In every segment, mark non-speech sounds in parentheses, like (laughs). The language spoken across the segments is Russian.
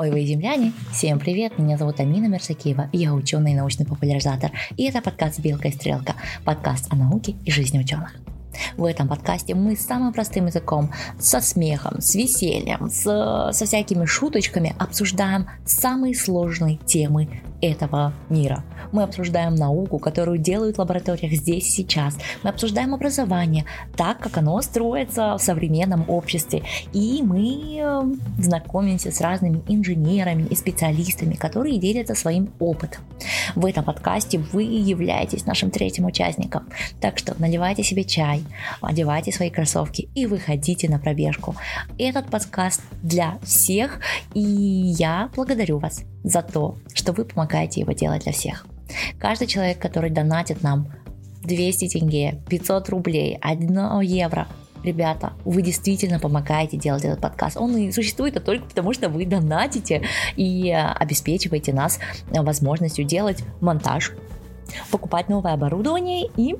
Ой, вы земляне! Всем привет! Меня зовут Амина Мерсакиева, я ученый и научный популяризатор, и это подкаст «Белка и стрелка», подкаст о науке и жизни ученых. В этом подкасте мы самым простым языком, со смехом, с весельем, с, со всякими шуточками обсуждаем самые сложные темы этого мира. Мы обсуждаем науку, которую делают в лабораториях здесь и сейчас. Мы обсуждаем образование, так как оно строится в современном обществе. И мы эм, знакомимся с разными инженерами и специалистами, которые делятся своим опытом. В этом подкасте вы являетесь нашим третьим участником. Так что наливайте себе чай, одевайте свои кроссовки и выходите на пробежку. Этот подкаст для всех, и я благодарю вас за то, что вы помогаете его делать для всех. Каждый человек, который донатит нам 200 тенге, 500 рублей, 1 евро, ребята, вы действительно помогаете делать этот подкаст. Он и существует только потому, что вы донатите и обеспечиваете нас возможностью делать монтаж, покупать новое оборудование и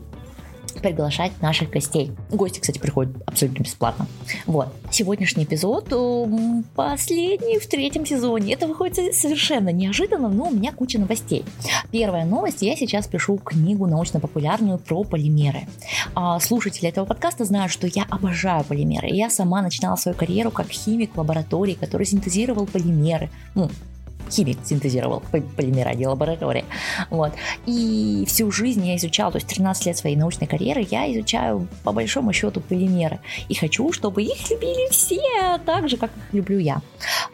приглашать наших гостей. Гости, кстати, приходят абсолютно бесплатно. Вот. Сегодняшний эпизод последний в третьем сезоне. Это выходит совершенно неожиданно, но у меня куча новостей. Первая новость. Я сейчас пишу книгу научно-популярную про полимеры. А, слушатели этого подкаста знают, что я обожаю полимеры. Я сама начинала свою карьеру как химик в лаборатории, который синтезировал полимеры. Ну, химик синтезировал полимера в лаборатории. Вот. И всю жизнь я изучала, то есть 13 лет своей научной карьеры я изучаю по большому счету полимеры. И хочу, чтобы их любили все так же, как люблю я.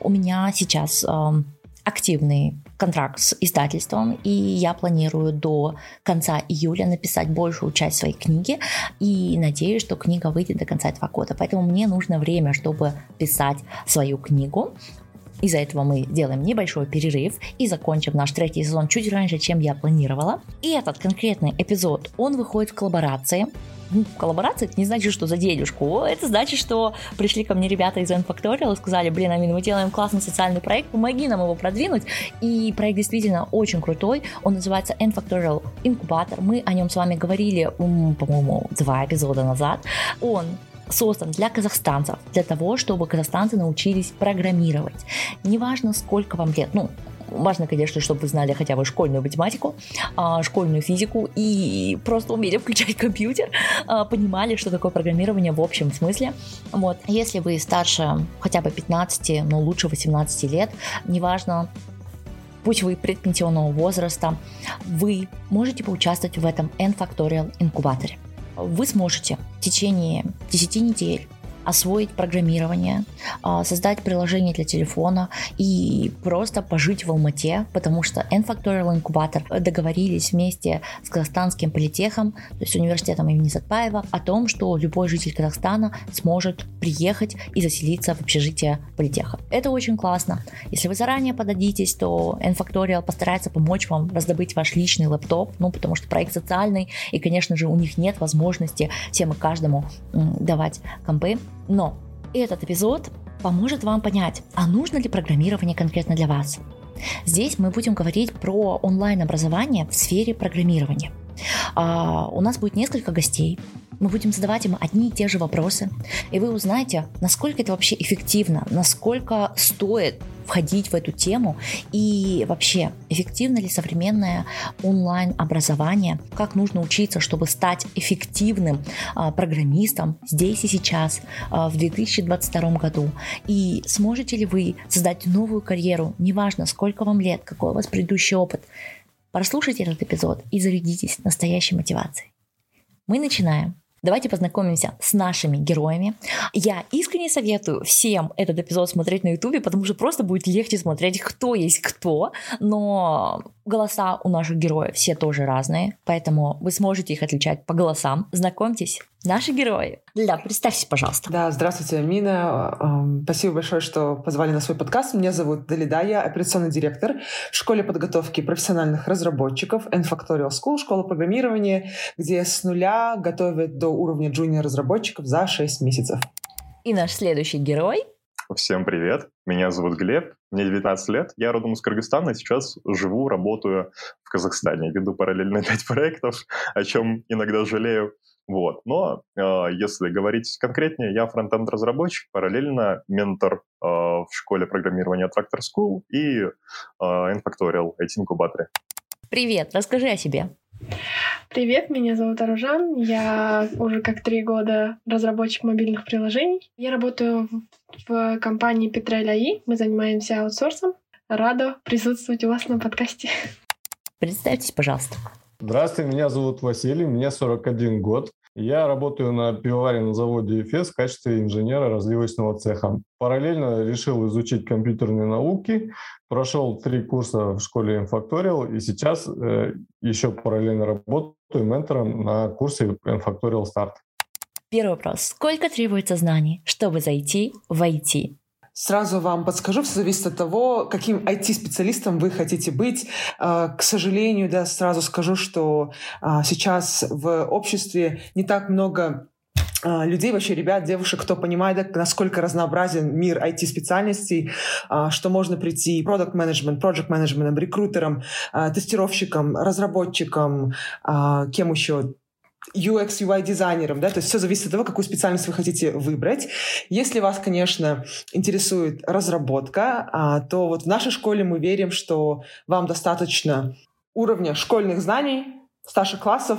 У меня сейчас э, активный контракт с издательством, и я планирую до конца июля написать большую часть своей книги, и надеюсь, что книга выйдет до конца этого года. Поэтому мне нужно время, чтобы писать свою книгу. Из-за этого мы делаем небольшой перерыв и закончим наш третий сезон чуть раньше, чем я планировала. И этот конкретный эпизод, он выходит в коллаборации ну, коллаборация, это не значит, что за дедушку. Это значит, что пришли ко мне ребята из N-Factorial и сказали, блин, Амин, мы делаем классный социальный проект, помоги нам его продвинуть. И проект действительно очень крутой. Он называется N-Factorial Инкубатор. Мы о нем с вами говорили, по-моему, два эпизода назад. Он создан для казахстанцев, для того, чтобы казахстанцы научились программировать. Неважно, сколько вам лет, ну, Важно, конечно, чтобы вы знали хотя бы школьную математику, а, школьную физику и просто умели включать компьютер, а, понимали, что такое программирование в общем смысле. Вот. Если вы старше хотя бы 15, но лучше 18 лет, неважно, пусть вы предпенсионного возраста, вы можете поучаствовать в этом N-Factorial инкубаторе вы сможете в течение 10 недель освоить программирование, а, создать приложение для телефона и просто пожить в Алмате, потому что N-Factorial Incubator договорились вместе с казахстанским политехом, то есть университетом имени Сатпаева, о том, что любой житель Казахстана сможет приехать и заселиться в общежитие политеха. Это очень классно. Если вы заранее подадитесь, то N-Factorial постарается помочь вам раздобыть ваш личный лэптоп, ну, потому что проект социальный, и, конечно же, у них нет возможности всем и каждому давать компы. Но этот эпизод поможет вам понять, а нужно ли программирование конкретно для вас. Здесь мы будем говорить про онлайн-образование в сфере программирования. А, у нас будет несколько гостей, мы будем задавать им одни и те же вопросы, и вы узнаете, насколько это вообще эффективно, насколько стоит входить в эту тему. И вообще эффективно ли современное онлайн-образование, как нужно учиться, чтобы стать эффективным а, программистом здесь и сейчас, а, в 2022 году. И сможете ли вы создать новую карьеру, неважно сколько вам лет, какой у вас предыдущий опыт. Прослушайте этот эпизод и зарядитесь настоящей мотивацией. Мы начинаем. Давайте познакомимся с нашими героями. Я искренне советую всем этот эпизод смотреть на ютубе, потому что просто будет легче смотреть, кто есть кто. Но голоса у наших героев все тоже разные, поэтому вы сможете их отличать по голосам. Знакомьтесь, наши герои. Да, представьтесь, пожалуйста. Да, здравствуйте, Амина. Эм, спасибо большое, что позвали на свой подкаст. Меня зовут Далида, я операционный директор в школе подготовки профессиональных разработчиков N-Factorial School, школа программирования, где с нуля готовят до уровня джуниор-разработчиков за 6 месяцев. И наш следующий герой Всем привет, меня зовут Глеб, мне 19 лет, я родом из Кыргызстана, и сейчас живу, работаю в Казахстане, веду параллельно 5 проектов, о чем иногда жалею. Вот. Но э, если говорить конкретнее, я фронтенд-разработчик, параллельно ментор э, в школе программирования Tractor School и э, Infactorial IT-инкубаторе. Привет, расскажи о себе. Привет, меня зовут Аружан. Я уже как три года разработчик мобильных приложений. Я работаю в компании Petrel AI. Мы занимаемся аутсорсом. Рада присутствовать у вас на подкасте. Представьтесь, пожалуйста. Здравствуйте, меня зовут Василий, мне 41 год. Я работаю на пивоваренном заводе ЕФЕС в качестве инженера разливочного цеха. Параллельно решил изучить компьютерные науки, прошел три курса в школе Infactorial и сейчас э, еще параллельно работаю ментором на курсе Infactorial Start. Первый вопрос. Сколько требуется знаний, чтобы зайти в IT? Сразу вам подскажу, все зависит от того, каким IT-специалистом вы хотите быть. А, к сожалению, да, сразу скажу, что а, сейчас в обществе не так много а, людей, вообще ребят, девушек, кто понимает, насколько разнообразен мир IT-специальностей, что можно прийти продукт менеджмент project менеджментом рекрутером, тестировщиком, разработчиком, кем еще, UX, UI дизайнером, да, то есть все зависит от того, какую специальность вы хотите выбрать. Если вас, конечно, интересует разработка, а, то вот в нашей школе мы верим, что вам достаточно уровня школьных знаний, старших классов,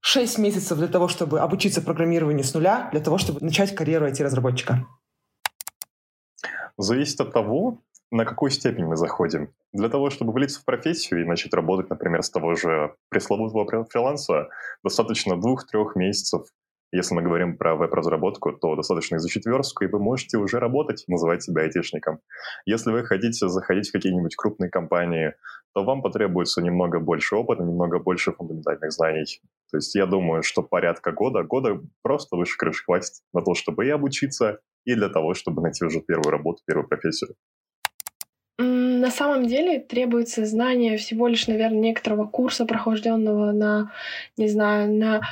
6 месяцев для того, чтобы обучиться программированию с нуля, для того, чтобы начать карьеру IT-разработчика. Зависит от того, на какую степень мы заходим. Для того, чтобы влиться в профессию и начать работать, например, с того же пресловутого фриланса, достаточно двух-трех месяцев. Если мы говорим про веб-разработку, то достаточно изучить верстку, и вы можете уже работать, называть себя айтишником. Если вы хотите заходить в какие-нибудь крупные компании, то вам потребуется немного больше опыта, немного больше фундаментальных знаний. То есть я думаю, что порядка года, года просто выше крыши хватит на то, чтобы и обучиться, и для того, чтобы найти уже первую работу, первую профессию. На самом деле требуется знание всего лишь, наверное, некоторого курса, прохожденного на, не знаю, на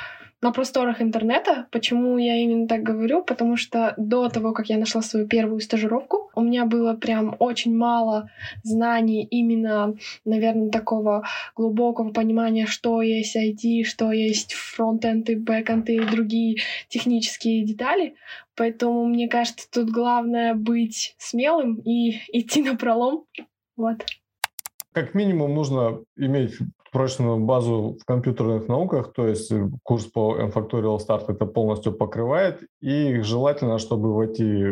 на просторах интернета. Почему я именно так говорю? Потому что до того, как я нашла свою первую стажировку, у меня было прям очень мало знаний именно, наверное, такого глубокого понимания, что есть IT, что есть фронтенд и бэкенд и другие технические детали. Поэтому мне кажется, тут главное быть смелым и идти напролом. Вот. Как минимум нужно иметь прочную базу в компьютерных науках, то есть э, курс по nFactorial Start это полностью покрывает, и желательно, чтобы войти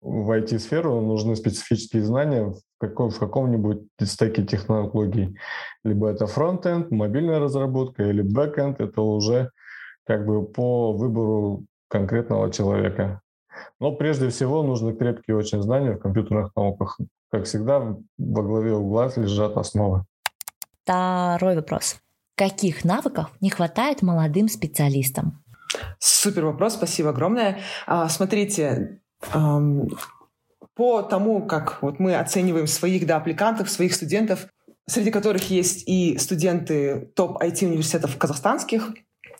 в IT-сферу, нужны специфические знания в, каком, в каком-нибудь стеке технологий. Либо это фронтенд, мобильная разработка, или бэкенд, это уже как бы по выбору конкретного человека. Но прежде всего нужны крепкие очень знания в компьютерных науках. Как всегда, во главе угла лежат основы. Второй вопрос. Каких навыков не хватает молодым специалистам? Супер вопрос, спасибо огромное. А, смотрите, по тому, как вот мы оцениваем своих да, аппликантов, своих студентов, среди которых есть и студенты топ IT-университетов казахстанских,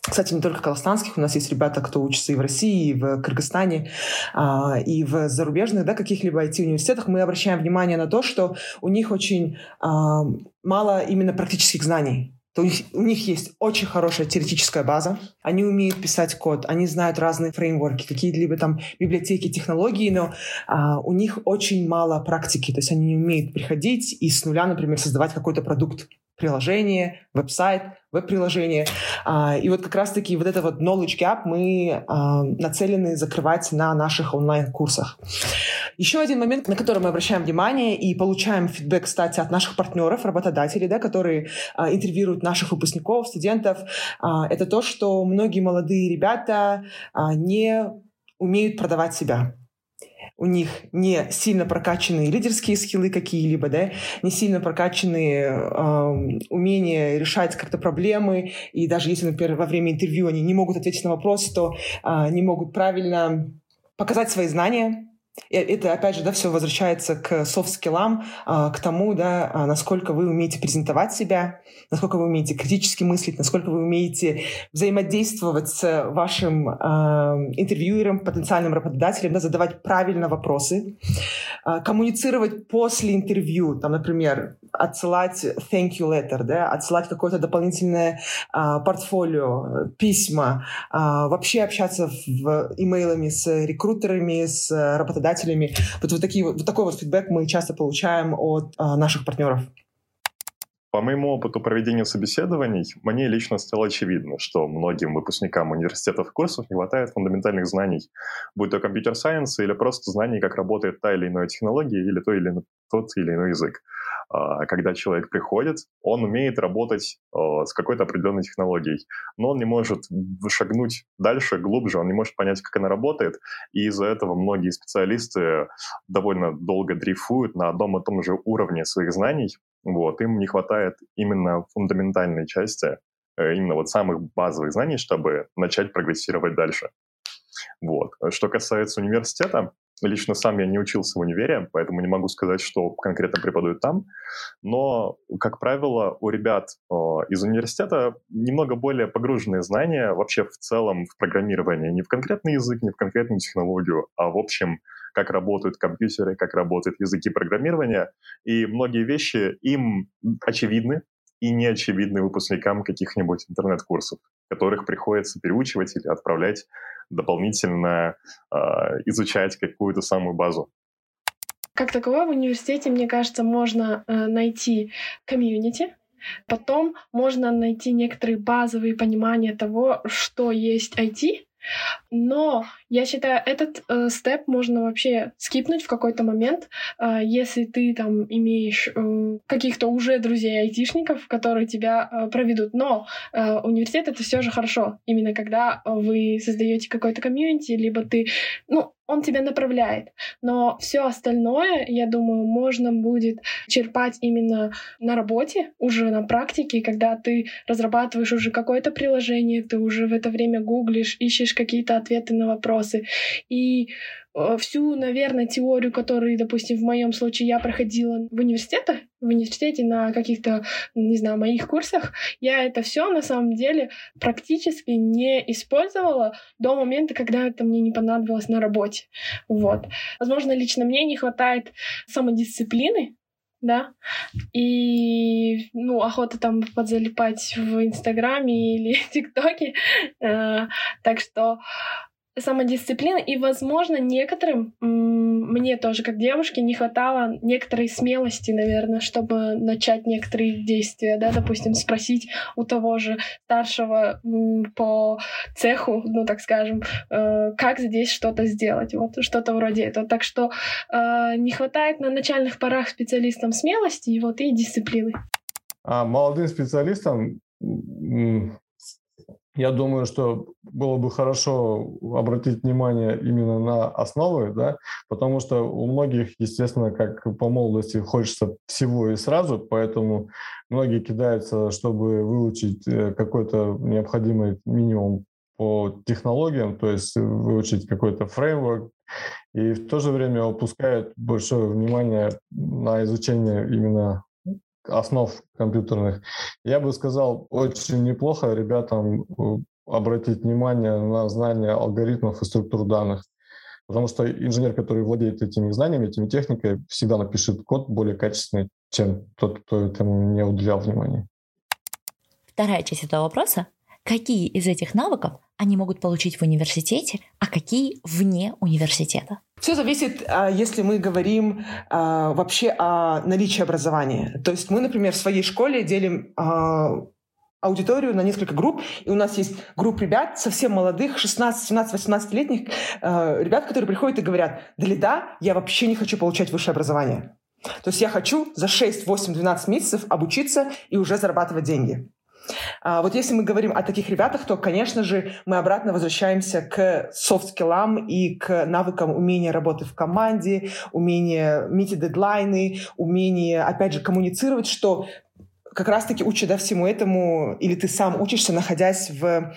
кстати, не только казахстанских, у нас есть ребята, кто учится и в России, и в Кыргызстане, а, и в зарубежных, да, каких-либо IT-университетах. Мы обращаем внимание на то, что у них очень а, мало именно практических знаний. То у, них, у них есть очень хорошая теоретическая база, они умеют писать код, они знают разные фреймворки, какие-либо там библиотеки, технологии, но а, у них очень мало практики, то есть они не умеют приходить и с нуля, например, создавать какой-то продукт приложение, веб-сайт, веб-приложение. А, и вот как раз-таки вот это вот knowledge gap мы а, нацелены закрывать на наших онлайн-курсах. Еще один момент, на который мы обращаем внимание и получаем фидбэк, кстати, от наших партнеров, работодателей, да, которые а, интервьюируют наших выпускников, студентов, это то, что многие молодые ребята не умеют продавать себя. У них не сильно прокачанные лидерские скиллы какие-либо, да, не сильно прокачанные э, умения решать как-то проблемы, и даже если, например, во время интервью они не могут ответить на вопрос, то э, не могут правильно показать свои знания, это, опять же, да, все возвращается к софт-скиллам, а, к тому, да, а, насколько вы умеете презентовать себя, насколько вы умеете критически мыслить, насколько вы умеете взаимодействовать с вашим э, интервьюером, потенциальным работодателем, да, задавать правильно вопросы, коммуницировать после интервью, там, например, отсылать thank you letter, да, отсылать какое-то дополнительное портфолио, письма, вообще общаться в имейлами с рекрутерами, с работодателями. Вот, вот, такие, вот такой вот фидбэк мы часто получаем от э, наших партнеров. По моему опыту проведения собеседований, мне лично стало очевидно, что многим выпускникам университетов и курсов не хватает фундаментальных знаний, будь то компьютер-сайенс или просто знаний, как работает та или иная технология или то или тот или иной язык. А, когда человек приходит, он умеет работать а, с какой-то определенной технологией, но он не может шагнуть дальше, глубже, он не может понять, как она работает, и из-за этого многие специалисты довольно долго дрейфуют на одном и том же уровне своих знаний, вот, им не хватает именно фундаментальной части, э, именно вот самых базовых знаний, чтобы начать прогрессировать дальше. Вот. Что касается университета, лично сам я не учился в универе, поэтому не могу сказать, что конкретно преподают там. Но, как правило, у ребят из университета немного более погруженные знания вообще в целом в программировании. Не в конкретный язык, не в конкретную технологию, а в общем как работают компьютеры, как работают языки программирования. И многие вещи им очевидны и не очевидны выпускникам каких-нибудь интернет-курсов, которых приходится переучивать или отправлять дополнительно э, изучать какую-то самую базу. Как таковое в университете, мне кажется, можно э, найти комьюнити, потом можно найти некоторые базовые понимания того, что есть IT, но я считаю, этот э, степ можно вообще скипнуть в какой-то момент, э, если ты там имеешь э, каких-то уже друзей айтишников, которые тебя э, проведут. Но э, университет это все же хорошо, именно когда вы создаете какой-то комьюнити, либо ты, ну, он тебя направляет. Но все остальное, я думаю, можно будет черпать именно на работе, уже на практике, когда ты разрабатываешь уже какое-то приложение, ты уже в это время гуглишь, ищешь какие-то ответы на вопросы. И всю, наверное, теорию, которую, допустим, в моем случае я проходила в университете, в университете на каких-то, не знаю, моих курсах, я это все на самом деле практически не использовала до момента, когда это мне не понадобилось на работе. Вот. Возможно, лично мне не хватает самодисциплины, да, и, ну, охота там подзалипать в Инстаграме или (laughs) ТикТоке, э, так что самодисциплина, и, возможно, некоторым, мне тоже, как девушке, не хватало некоторой смелости, наверное, чтобы начать некоторые действия, да, допустим, спросить у того же старшего по цеху, ну, так скажем, э, как здесь что-то сделать, вот, что-то вроде этого. Так что э, не хватает на начальных порах специалистам смелости, и вот, и дисциплины. А молодым специалистам я думаю, что было бы хорошо обратить внимание именно на основы, да, потому что у многих, естественно, как по молодости хочется всего и сразу, поэтому многие кидаются, чтобы выучить э, какой-то необходимый минимум по технологиям, то есть выучить какой-то фреймворк, и в то же время упускают большое внимание на изучение именно основ компьютерных. Я бы сказал, очень неплохо ребятам э, обратить внимание на знание алгоритмов и структур данных. Потому что инженер, который владеет этими знаниями, этими техникой, всегда напишет код более качественный, чем тот, кто этому не уделял внимания. Вторая часть этого вопроса. Какие из этих навыков они могут получить в университете, а какие вне университета? Все зависит, а, если мы говорим а, вообще о наличии образования. То есть мы, например, в своей школе делим а, аудиторию на несколько групп, и у нас есть группа ребят совсем молодых, 16, 17, 18-летних ребят, которые приходят и говорят, да ли да, я вообще не хочу получать высшее образование. То есть я хочу за 6, 8, 12 месяцев обучиться и уже зарабатывать деньги. А вот если мы говорим о таких ребятах, то, конечно же, мы обратно возвращаемся к софт-скиллам и к навыкам умения работы в команде, умения метить дедлайны, умения, опять же, коммуницировать, что как раз-таки учат да, всему этому, или ты сам учишься, находясь в,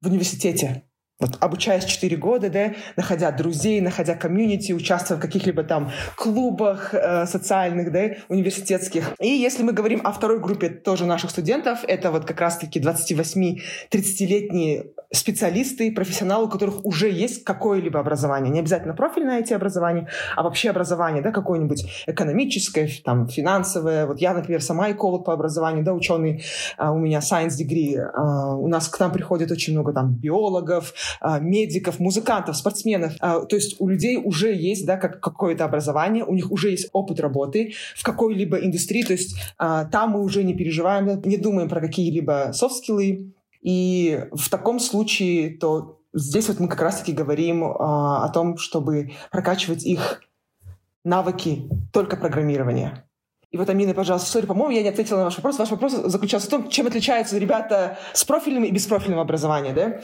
в университете. Вот обучаясь 4 года, да, находя друзей, находя комьюнити, участвуя в каких-либо там клубах э, социальных, да, университетских. И если мы говорим о второй группе тоже наших студентов, это вот как раз-таки 28-30-летние специалисты, профессионалы, у которых уже есть какое-либо образование. Не обязательно профильное эти образование, а вообще образование, да, какое-нибудь экономическое, там, финансовое. Вот я, например, сама эколог по образованию, да, ученый, а, у меня science degree. А, у нас к нам приходит очень много там биологов, медиков, музыкантов, спортсменов. А, то есть у людей уже есть да, как, какое-то образование, у них уже есть опыт работы в какой-либо индустрии, то есть а, там мы уже не переживаем, не думаем про какие-либо софт-скиллы, и в таком случае то здесь вот мы как раз-таки говорим о том, чтобы прокачивать их навыки только программирования. И вот, Амина, пожалуйста, сори, по-моему, я не ответила на ваш вопрос. Ваш вопрос заключался в том, чем отличаются ребята с профильным и беспрофильным образованием, да?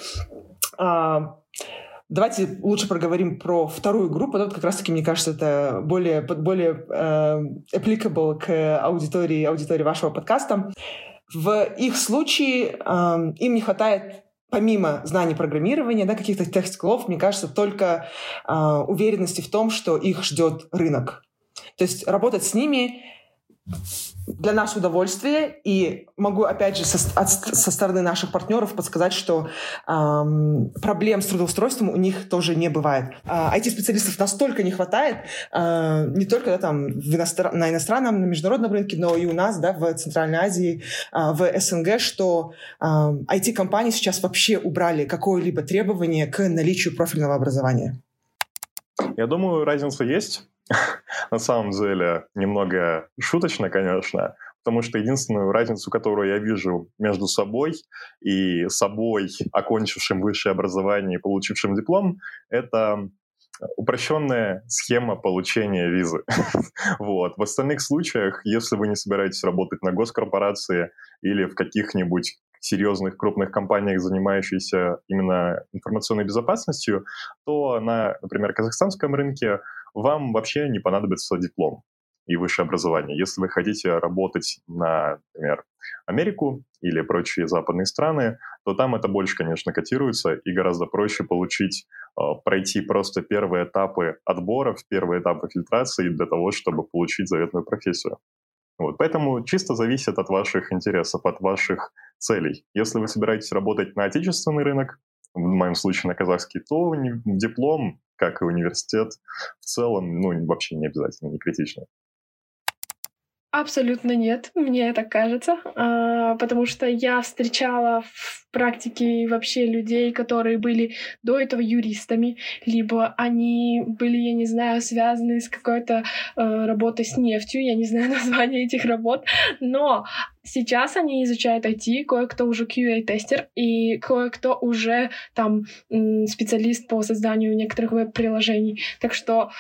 А, давайте лучше проговорим про вторую группу. Да, вот как раз-таки, мне кажется, это более, более э, applicable к аудитории, аудитории вашего подкаста. В их случае э, им не хватает помимо знаний программирования, да, каких-то тех-скиллов, мне кажется, только э, уверенности в том, что их ждет рынок. То есть работать с ними для нас удовольствие, и могу, опять же, со, от, со стороны наших партнеров подсказать, что эм, проблем с трудоустройством у них тоже не бывает. Э, IT-специалистов настолько не хватает, э, не только да, там, в иностран, на иностранном, на международном рынке, но и у нас, да, в Центральной Азии, э, в СНГ, что э, IT-компании сейчас вообще убрали какое-либо требование к наличию профильного образования. Я думаю, разница есть. (laughs) на самом деле немного шуточно, конечно, потому что единственную разницу, которую я вижу между собой и собой, окончившим высшее образование и получившим диплом, это упрощенная схема получения визы. (laughs) вот. В остальных случаях, если вы не собираетесь работать на госкорпорации или в каких-нибудь серьезных крупных компаниях, занимающихся именно информационной безопасностью, то на, например, казахстанском рынке вам вообще не понадобится диплом и высшее образование. Если вы хотите работать на, например, Америку или прочие западные страны, то там это больше, конечно, котируется и гораздо проще получить, э, пройти просто первые этапы отборов, первые этапы фильтрации для того, чтобы получить заветную профессию. Вот. Поэтому чисто зависит от ваших интересов, от ваших целей. Если вы собираетесь работать на отечественный рынок, в моем случае на казахский, то диплом как и университет в целом, ну, вообще не обязательно, не критично. Абсолютно нет, мне так кажется, а, потому что я встречала в практике вообще людей, которые были до этого юристами, либо они были, я не знаю, связаны с какой-то э, работой с нефтью, я не знаю (laughs) название этих работ, но Сейчас они изучают IT, кое-кто уже QA-тестер, и кое-кто уже там специалист по созданию некоторых веб-приложений. Так что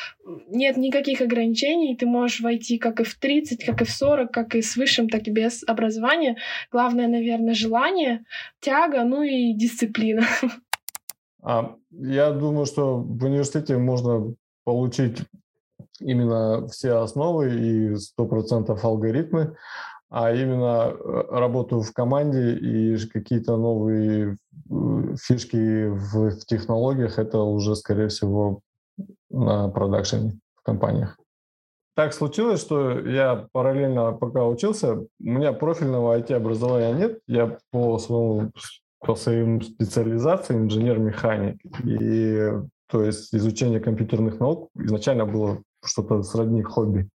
нет никаких ограничений, ты можешь войти как и в 30, как и в 40, как и с высшим, так и без образования. Главное, наверное, желание, тяга, ну и дисциплина. А, я думаю, что в университете можно получить именно все основы и 100% алгоритмы, а именно э, работу в команде и какие-то новые э, фишки в, технологиях, это уже, скорее всего, на продакшене в компаниях. Так случилось, что я параллельно, пока учился, у меня профильного IT-образования нет. Я по своему по своим специализациям инженер-механик. И то есть изучение компьютерных наук изначально было что-то сродни хобби.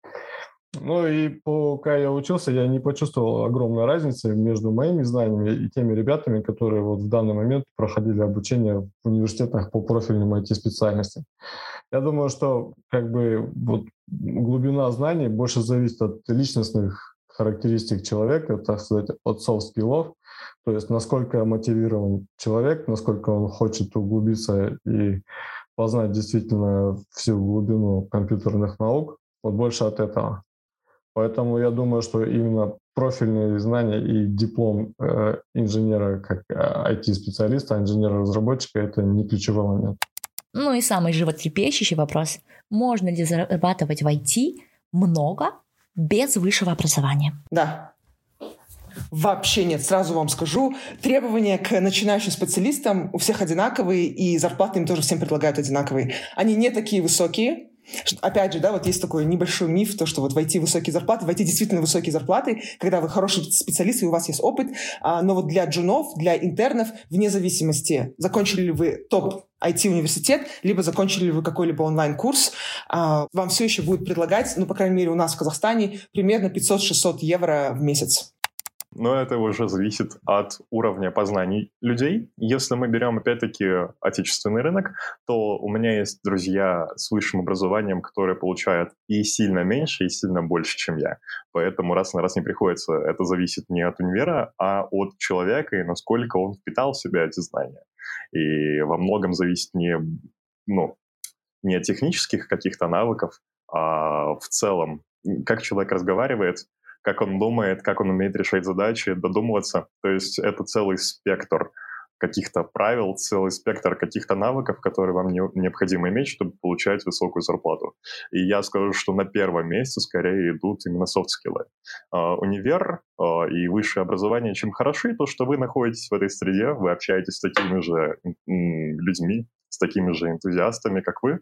Ну и пока я учился, я не почувствовал огромной разницы между моими знаниями и теми ребятами, которые вот в данный момент проходили обучение в университетах по профильным IT-специальностям. Я думаю, что как бы вот глубина знаний больше зависит от личностных характеристик человека, так сказать, от soft-скиллов, то есть насколько мотивирован человек, насколько он хочет углубиться и познать действительно всю глубину компьютерных наук, вот больше от этого. Поэтому я думаю, что именно профильные знания и диплом э, инженера как IT-специалиста, э, инженера-разработчика – это не ключевой момент. Ну и самый животрепещущий вопрос. Можно ли зарабатывать в IT много без высшего образования? Да. Вообще нет, сразу вам скажу. Требования к начинающим специалистам у всех одинаковые, и зарплаты им тоже всем предлагают одинаковые. Они не такие высокие, Опять же, да, вот есть такой небольшой миф, то, что вот войти высокие зарплаты, войти действительно высокие зарплаты, когда вы хороший специалист и у вас есть опыт, а, но вот для джунов, для интернов, вне зависимости, закончили ли вы топ IT-университет, либо закончили ли вы какой-либо онлайн-курс, а, вам все еще будет предлагать, ну, по крайней мере, у нас в Казахстане примерно 500-600 евро в месяц но это уже зависит от уровня познаний людей. Если мы берем, опять-таки, отечественный рынок, то у меня есть друзья с высшим образованием, которые получают и сильно меньше, и сильно больше, чем я. Поэтому раз на раз не приходится. Это зависит не от универа, а от человека и насколько он впитал в себя эти знания. И во многом зависит не, ну, не от технических каких-то навыков, а в целом, как человек разговаривает, как он думает, как он умеет решать задачи, додумываться. То есть это целый спектр каких-то правил, целый спектр каких-то навыков, которые вам не, необходимо иметь, чтобы получать высокую зарплату. И я скажу, что на первом месте скорее идут именно софт-скиллы. Uh, универ uh, и высшее образование чем хороши, то, что вы находитесь в этой среде, вы общаетесь с такими же людьми, с такими же энтузиастами, как вы,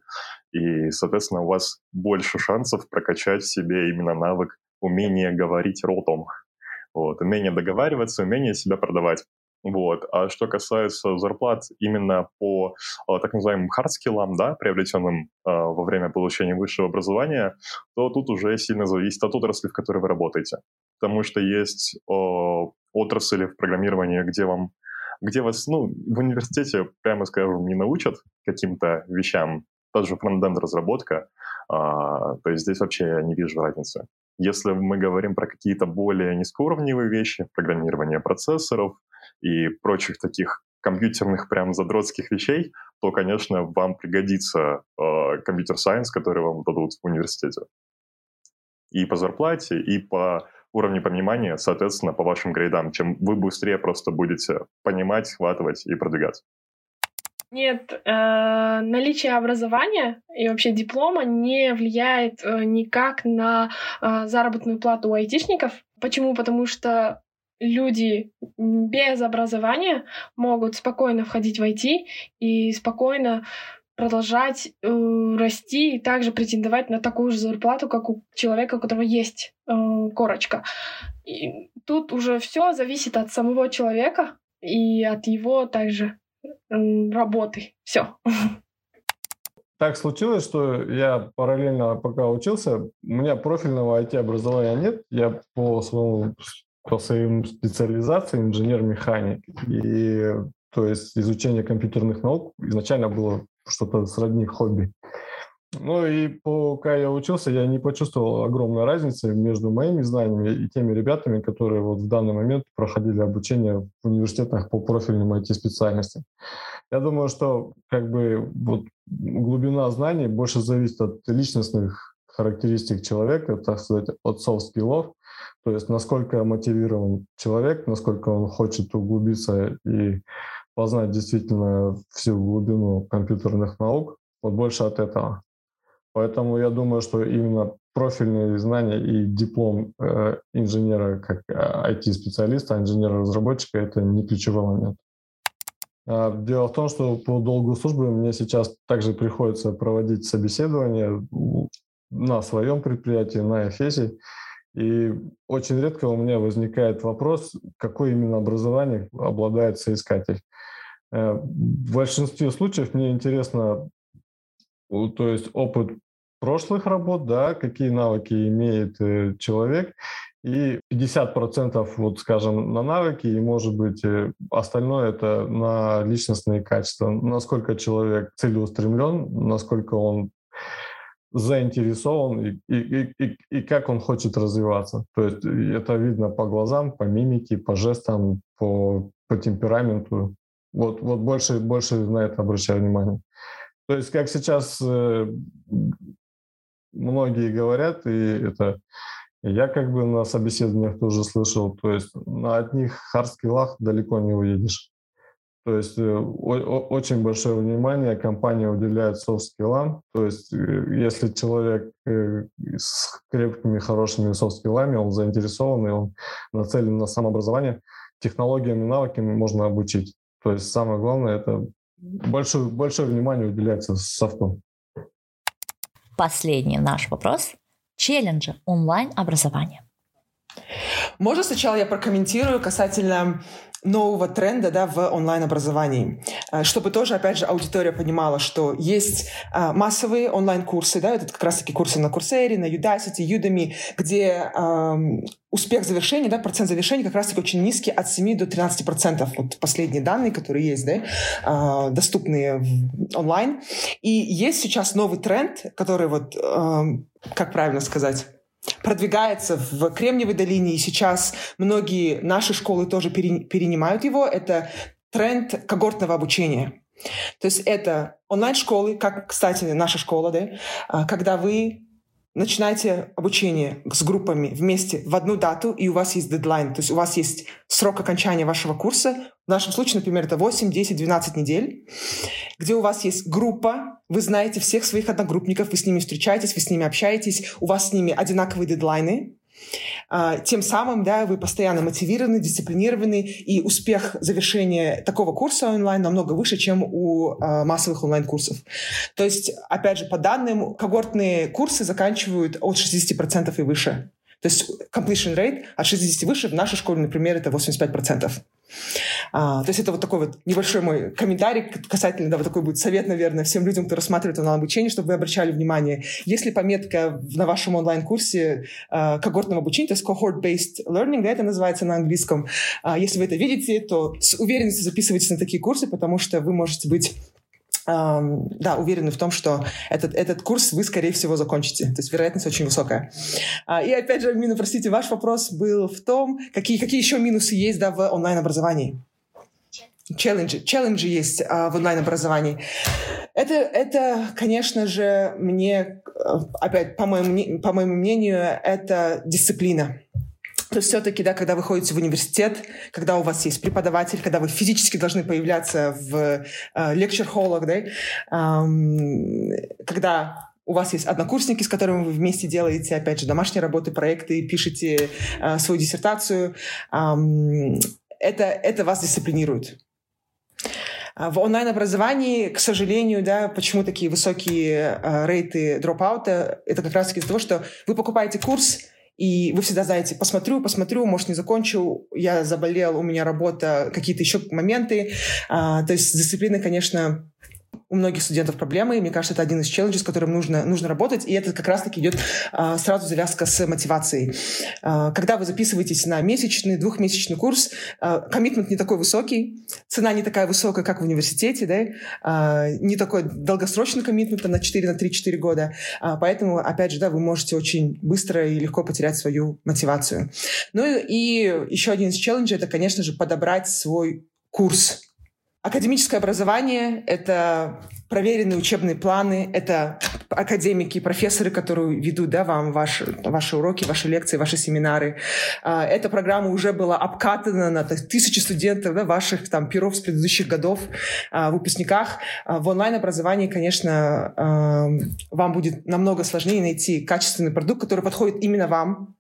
и, соответственно, у вас больше шансов прокачать в себе именно навык умение говорить ротом, вот, умение договариваться, умение себя продавать. Вот. А что касается зарплат именно по а, так называемым hard skill ам, да, приобретенным а, во время получения высшего образования, то тут уже сильно зависит от отрасли, в которой вы работаете. Потому что есть а, отрасли в программировании, где вам где вас, ну, в университете, прямо скажем, не научат каким-то вещам, даже фронтенд разработка, а, то есть здесь вообще я не вижу разницы. Если мы говорим про какие-то более низкоуровневые вещи, программирование процессоров и прочих таких компьютерных прям задротских вещей, то, конечно, вам пригодится э, компьютер-сайенс, который вам дадут в университете. И по зарплате, и по уровню понимания, соответственно, по вашим грейдам, чем вы быстрее просто будете понимать, схватывать и продвигаться. Нет, э, наличие образования и вообще диплома не влияет э, никак на э, заработную плату у айтишников. Почему? Потому что люди без образования могут спокойно входить в IT и спокойно продолжать э, расти и также претендовать на такую же зарплату, как у человека, у которого есть э, корочка. И тут уже все зависит от самого человека и от его также работы. Все. Так случилось, что я параллельно, пока учился, у меня профильного IT-образования нет. Я по своему по своим специализациям инженер-механик. И то есть изучение компьютерных наук изначально было что-то сродни хобби. Ну и пока я учился, я не почувствовал огромной разницы между моими знаниями и теми ребятами, которые вот в данный момент проходили обучение в университетах по профильным IT-специальностям. Я думаю, что как бы вот глубина знаний больше зависит от личностных характеристик человека, так сказать, от soft skill ов, то есть насколько мотивирован человек, насколько он хочет углубиться и познать действительно всю глубину компьютерных наук, вот больше от этого. Поэтому я думаю, что именно профильные знания и диплом э, инженера как IT-специалиста, э, инженера-разработчика – это не ключевой момент. А, дело в том, что по долгу службы мне сейчас также приходится проводить собеседования на своем предприятии, на Эфесе. И очень редко у меня возникает вопрос, какое именно образование обладает соискатель. Э, в большинстве случаев мне интересно то есть опыт прошлых работ, да, какие навыки имеет э, человек, и 50% вот, скажем, на навыки, и, может быть, э, остальное это на личностные качества. Насколько человек целеустремлен, насколько он заинтересован и, и, и, и как он хочет развиваться. То есть это видно по глазам, по мимике, по жестам, по, по темпераменту. Вот, вот больше, больше на это обращаю внимание. То есть, как сейчас э, многие говорят, и это я как бы на собеседованиях тоже слышал, то есть на одних хардскиллах далеко не уедешь. То есть э, очень большое внимание компания уделяет софт-скиллам. То есть э, если человек э, с крепкими, хорошими софт-скиллами, он заинтересован, и он нацелен на самообразование, технологиями, навыками можно обучить. То есть самое главное – это большое, большое внимание уделяется софту. Последний наш вопрос. Челленджи онлайн-образования. Можно сначала я прокомментирую касательно нового тренда да, в онлайн-образовании, э, чтобы тоже, опять же, аудитория понимала, что есть а, массовые онлайн-курсы, да, это как раз-таки курсы на Курсере, на Udacity, Udemy, где эм, успех завершения, да, процент завершения как раз-таки очень низкий, от 7 до 13 процентов. Вот последние данные, которые есть, да, э, доступные онлайн. И есть сейчас новый тренд, который вот, э, как правильно сказать, продвигается в Кремниевой долине, и сейчас многие наши школы тоже перенимают его. Это тренд когортного обучения. То есть это онлайн-школы, как, кстати, наша школа, да, а, когда вы начинаете обучение с группами вместе в одну дату, и у вас есть дедлайн, то есть у вас есть срок окончания вашего курса. В нашем случае, например, это 8, 10, 12 недель, где у вас есть группа, вы знаете всех своих одногруппников, вы с ними встречаетесь, вы с ними общаетесь, у вас с ними одинаковые дедлайны, а, тем самым, да, вы постоянно мотивированы, дисциплинированы, и успех завершения такого курса онлайн намного выше, чем у а, массовых онлайн-курсов. То есть, опять же, по данным, когортные курсы заканчивают от 60% и выше. То есть completion rate от 60 выше в нашей школе, например, это 85%. А, то есть это вот такой вот небольшой мой комментарий касательно, да, вот такой будет совет, наверное, всем людям, кто рассматривает онлайн-обучение, чтобы вы обращали внимание, если пометка на вашем онлайн-курсе э, когортного обучения, то есть cohort-based learning, да, это называется на английском, э, если вы это видите, то с уверенностью записывайтесь на такие курсы, потому что вы можете быть да, уверены в том, что этот, этот курс вы, скорее всего, закончите. То есть вероятность очень высокая. А, и опять же, Мина, простите, ваш вопрос был в том, какие, какие еще минусы есть да, в онлайн-образовании? Челленджи. Челленджи есть а, в онлайн-образовании. Это, это, конечно же, мне, опять, по моему, по моему мнению, это дисциплина. То все-таки, да, когда вы ходите в университет, когда у вас есть преподаватель, когда вы физически должны появляться в э, лекчер-холлах, да, эм, когда у вас есть однокурсники, с которыми вы вместе делаете, опять же, домашние работы, проекты, пишете э, свою диссертацию, эм, это, это вас дисциплинирует. А в онлайн-образовании, к сожалению, да, почему такие высокие э, рейты дропаута, это как раз-таки из-за того, что вы покупаете курс, и вы всегда знаете, посмотрю, посмотрю, может, не закончу, я заболел, у меня работа, какие-то еще моменты. А, то есть с дисциплиной, конечно, у многих студентов проблемы, и мне кажется, это один из челленджей, с которым нужно, нужно работать, и это как раз-таки идет а, сразу завязка с мотивацией. А, когда вы записываетесь на месячный, двухмесячный курс, а, коммитмент не такой высокий, цена не такая высокая, как в университете, да, а, не такой долгосрочный коммитмент на 4, на 3-4 года, а, поэтому, опять же, да, вы можете очень быстро и легко потерять свою мотивацию. Ну и еще один из челленджей, это, конечно же, подобрать свой курс, Академическое образование — это проверенные учебные планы, это академики, профессоры, которые ведут да, вам ваши, ваши уроки, ваши лекции, ваши семинары. А, эта программа уже была обкатана на тысячи студентов, да, ваших там, перов с предыдущих годов, а, выпускниках. А, в онлайн-образовании, конечно, вам будет намного сложнее найти качественный продукт, который подходит именно вам,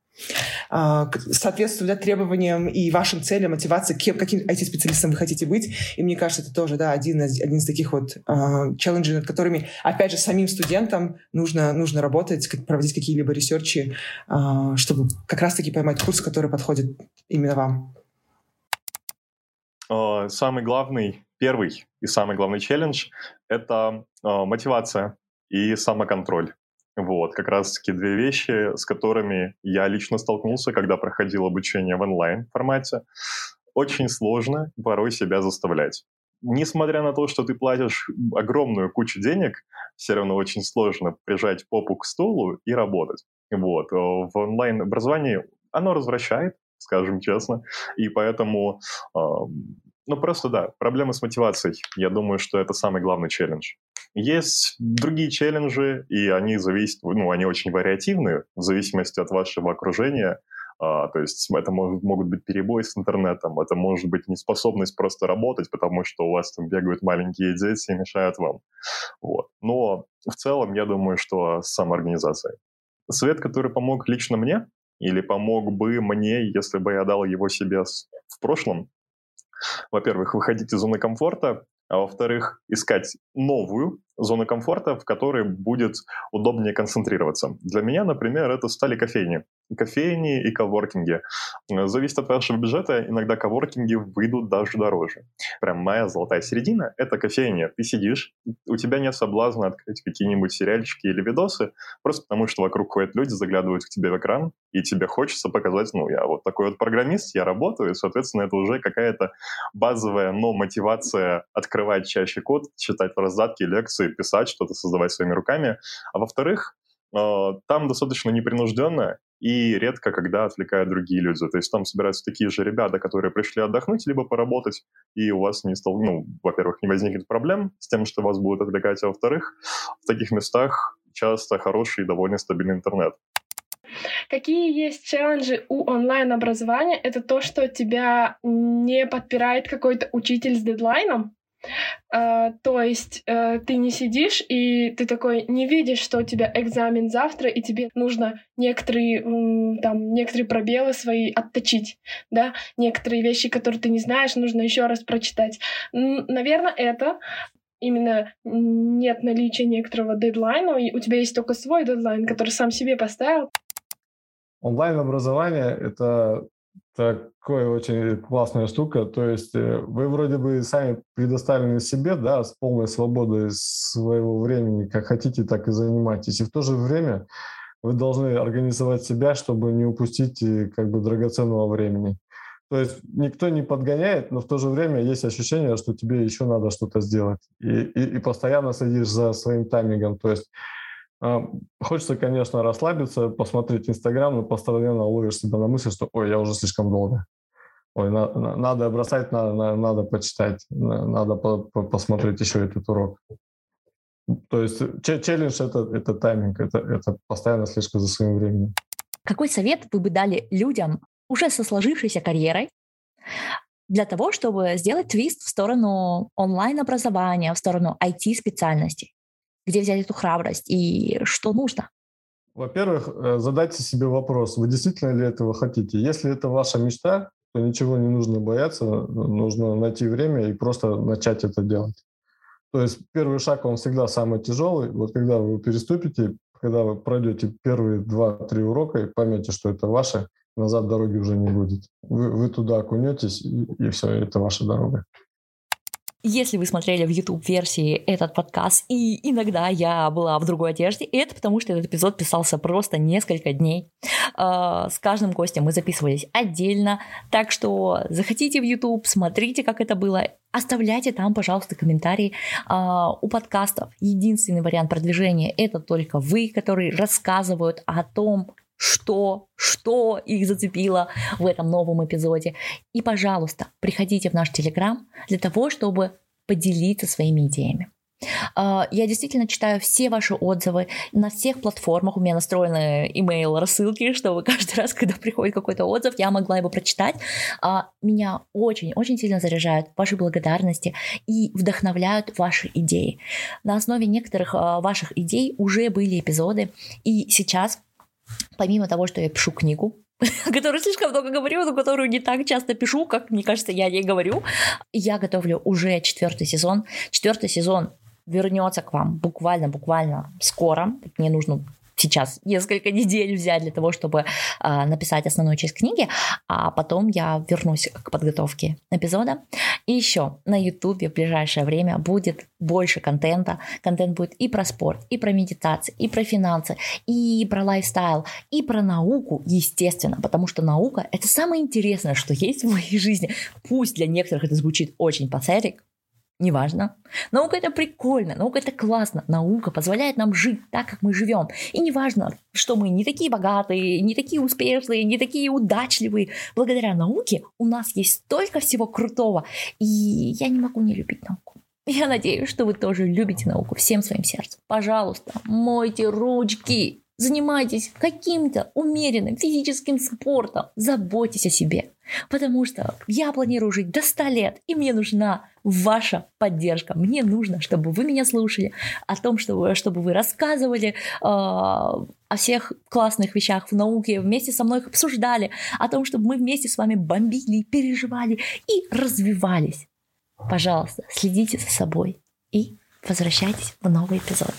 соответствует да, требованиям и вашим целям, мотивации, кем, каким IT-специалистом вы хотите быть. И мне кажется, это тоже да, один, из, один из таких вот uh, челленджей, над которыми, опять же, самим студентам нужно, нужно работать, как, проводить какие-либо ресерчи, uh, чтобы как раз-таки поймать курс, который подходит именно вам. Самый главный, первый и самый главный челлендж — это мотивация и самоконтроль. Вот, как раз-таки две вещи, с которыми я лично столкнулся, когда проходил обучение в онлайн-формате. Очень сложно порой себя заставлять. Несмотря на то, что ты платишь огромную кучу денег, все равно очень сложно прижать попу к стулу и работать. Вот. В онлайн-образовании оно развращает, скажем честно, и поэтому, ну просто да, проблемы с мотивацией. Я думаю, что это самый главный челлендж. Есть другие челленджи, и они зависят, ну, они очень вариативны в зависимости от вашего окружения, А, то есть это может, могут быть перебои с интернетом, это может быть неспособность просто работать, потому что у вас там бегают маленькие дети и мешают вам. Вот. Но в целом я думаю, что с самоорганизацией. Совет, который помог лично мне, или помог бы мне, если бы я дал его себе в прошлом, во-первых, выходить из зоны комфорта, а во-вторых, искать новую зону комфорта, в которой будет удобнее концентрироваться. Для меня, например, это стали кофейни. Кофейни и коворкинги. Зависит от вашего бюджета, иногда коворкинги выйдут даже дороже. Прям моя золотая середина — это кофейня. Ты сидишь, у тебя нет соблазна открыть какие-нибудь сериальчики или видосы, просто потому что вокруг ходят люди, заглядывают к тебе в экран, и тебе хочется показать, ну, я вот такой вот программист, я работаю, и, соответственно, это уже какая-то базовая, но мотивация открывать чаще код, читать раздатки, лекции, писать что-то, создавать своими руками. А во-вторых, э, там достаточно непринужденно и редко, когда отвлекают другие люди. То есть там собираются такие же ребята, которые пришли отдохнуть, либо поработать, и у вас не стал, ну, во-первых, не возникнет проблем с тем, что вас будут отвлекать, а во-вторых, в таких местах часто хороший и довольно стабильный интернет. Какие есть челленджи у онлайн-образования? Это то, что тебя не подпирает какой-то учитель с дедлайном, Uh, то есть uh, ты не сидишь и ты такой не видишь, что у тебя экзамен завтра, и тебе нужно некоторые там некоторые пробелы свои отточить, да, некоторые вещи, которые ты не знаешь, нужно еще раз прочитать. Наверное, это именно нет наличия некоторого дедлайна, и у тебя есть только свой дедлайн, который сам себе поставил. Онлайн-образование — это такая очень классная штука. То есть э, вы вроде бы сами предоставлены себе, да, с полной свободой своего времени, как хотите, так и занимайтесь. И в то же время вы должны организовать себя, чтобы не упустить э, как бы драгоценного времени. То есть никто не подгоняет, но в то же время есть ощущение, что тебе еще надо что-то сделать. И, и, и постоянно следишь за своим таймингом. То есть хочется, конечно, расслабиться, посмотреть Инстаграм, но постоянно ловишь себя на мысли, что ой, я уже слишком долго. Ой, на, на, надо бросать, надо, на, надо почитать, надо по, по, посмотреть еще этот урок. То есть челлендж это, это тайминг, это, это постоянно слишком за своим временем. Какой совет вы бы дали людям уже со сложившейся карьерой для того, чтобы сделать твист в сторону онлайн-образования, в сторону IT-специальностей? Где взять эту храбрость и что нужно? Во-первых, э, задайте себе вопрос, вы действительно ли этого хотите? Если это ваша мечта, то ничего не нужно бояться, нужно найти время и просто начать это делать. То есть первый шаг, он всегда самый тяжелый. Вот когда вы переступите, когда вы пройдете первые два-три урока и поймете, что это ваше, назад дороги уже не будет. Вы, вы туда окунетесь, и, и все, это ваша дорога. Если вы смотрели в YouTube-версии этот подкаст, и иногда я была в другой одежде, это потому что этот эпизод писался просто несколько дней. А, с каждым гостем мы записывались отдельно, так что заходите в YouTube, смотрите, как это было, Оставляйте там, пожалуйста, комментарии а, у подкастов. Единственный вариант продвижения это только вы, которые рассказывают о том, что, что их зацепило в этом новом эпизоде. И, пожалуйста, приходите в наш Телеграм для того, чтобы поделиться своими идеями. А, я действительно читаю все ваши отзывы на всех платформах. У меня настроены email рассылки, чтобы каждый раз, когда приходит какой-то отзыв, я могла его прочитать. А, меня очень-очень сильно заряжают ваши благодарности и вдохновляют ваши идеи. На основе некоторых а, ваших идей уже были эпизоды, и сейчас помимо того, что я пишу книгу, (laughs) о которой слишком много говорю, но которую не так часто пишу, как, мне кажется, я не говорю. Я готовлю уже четвертый сезон. Четвертый сезон вернется к вам буквально-буквально скоро. Мне нужно сейчас несколько (laughs) недель взять для того, чтобы э, написать основную часть книги, а потом я вернусь к подготовке эпизода. И еще на YouTube в ближайшее время будет больше контента. Контент будет и про спорт, и про медитации, и про финансы, и про лайфстайл, и про науку, естественно, потому что наука — это самое интересное, что есть в моей жизни. Пусть для некоторых это звучит очень пассерик, Неважно. Наука это прикольно, наука это классно. Наука позволяет нам жить так, как мы живем. И неважно, что мы не такие богатые, не такие успешные, не такие удачливые. Благодаря науке у нас есть столько всего крутого. И я не могу не любить науку. Я надеюсь, что вы тоже любите науку всем своим сердцем. Пожалуйста, мойте ручки. занимайтесь каким-то умеренным физическим спортом, заботьтесь о себе. Потому что я планирую жить до 100 лет, и мне нужна ваша поддержка. Мне нужно, чтобы вы меня слушали, о том, чтобы, чтобы вы рассказывали э, о всех классных вещах в науке, вместе со мной их обсуждали, о том, чтобы мы вместе с вами бомбили, переживали и развивались. Пожалуйста, следите за собой и возвращайтесь в новый эпизод.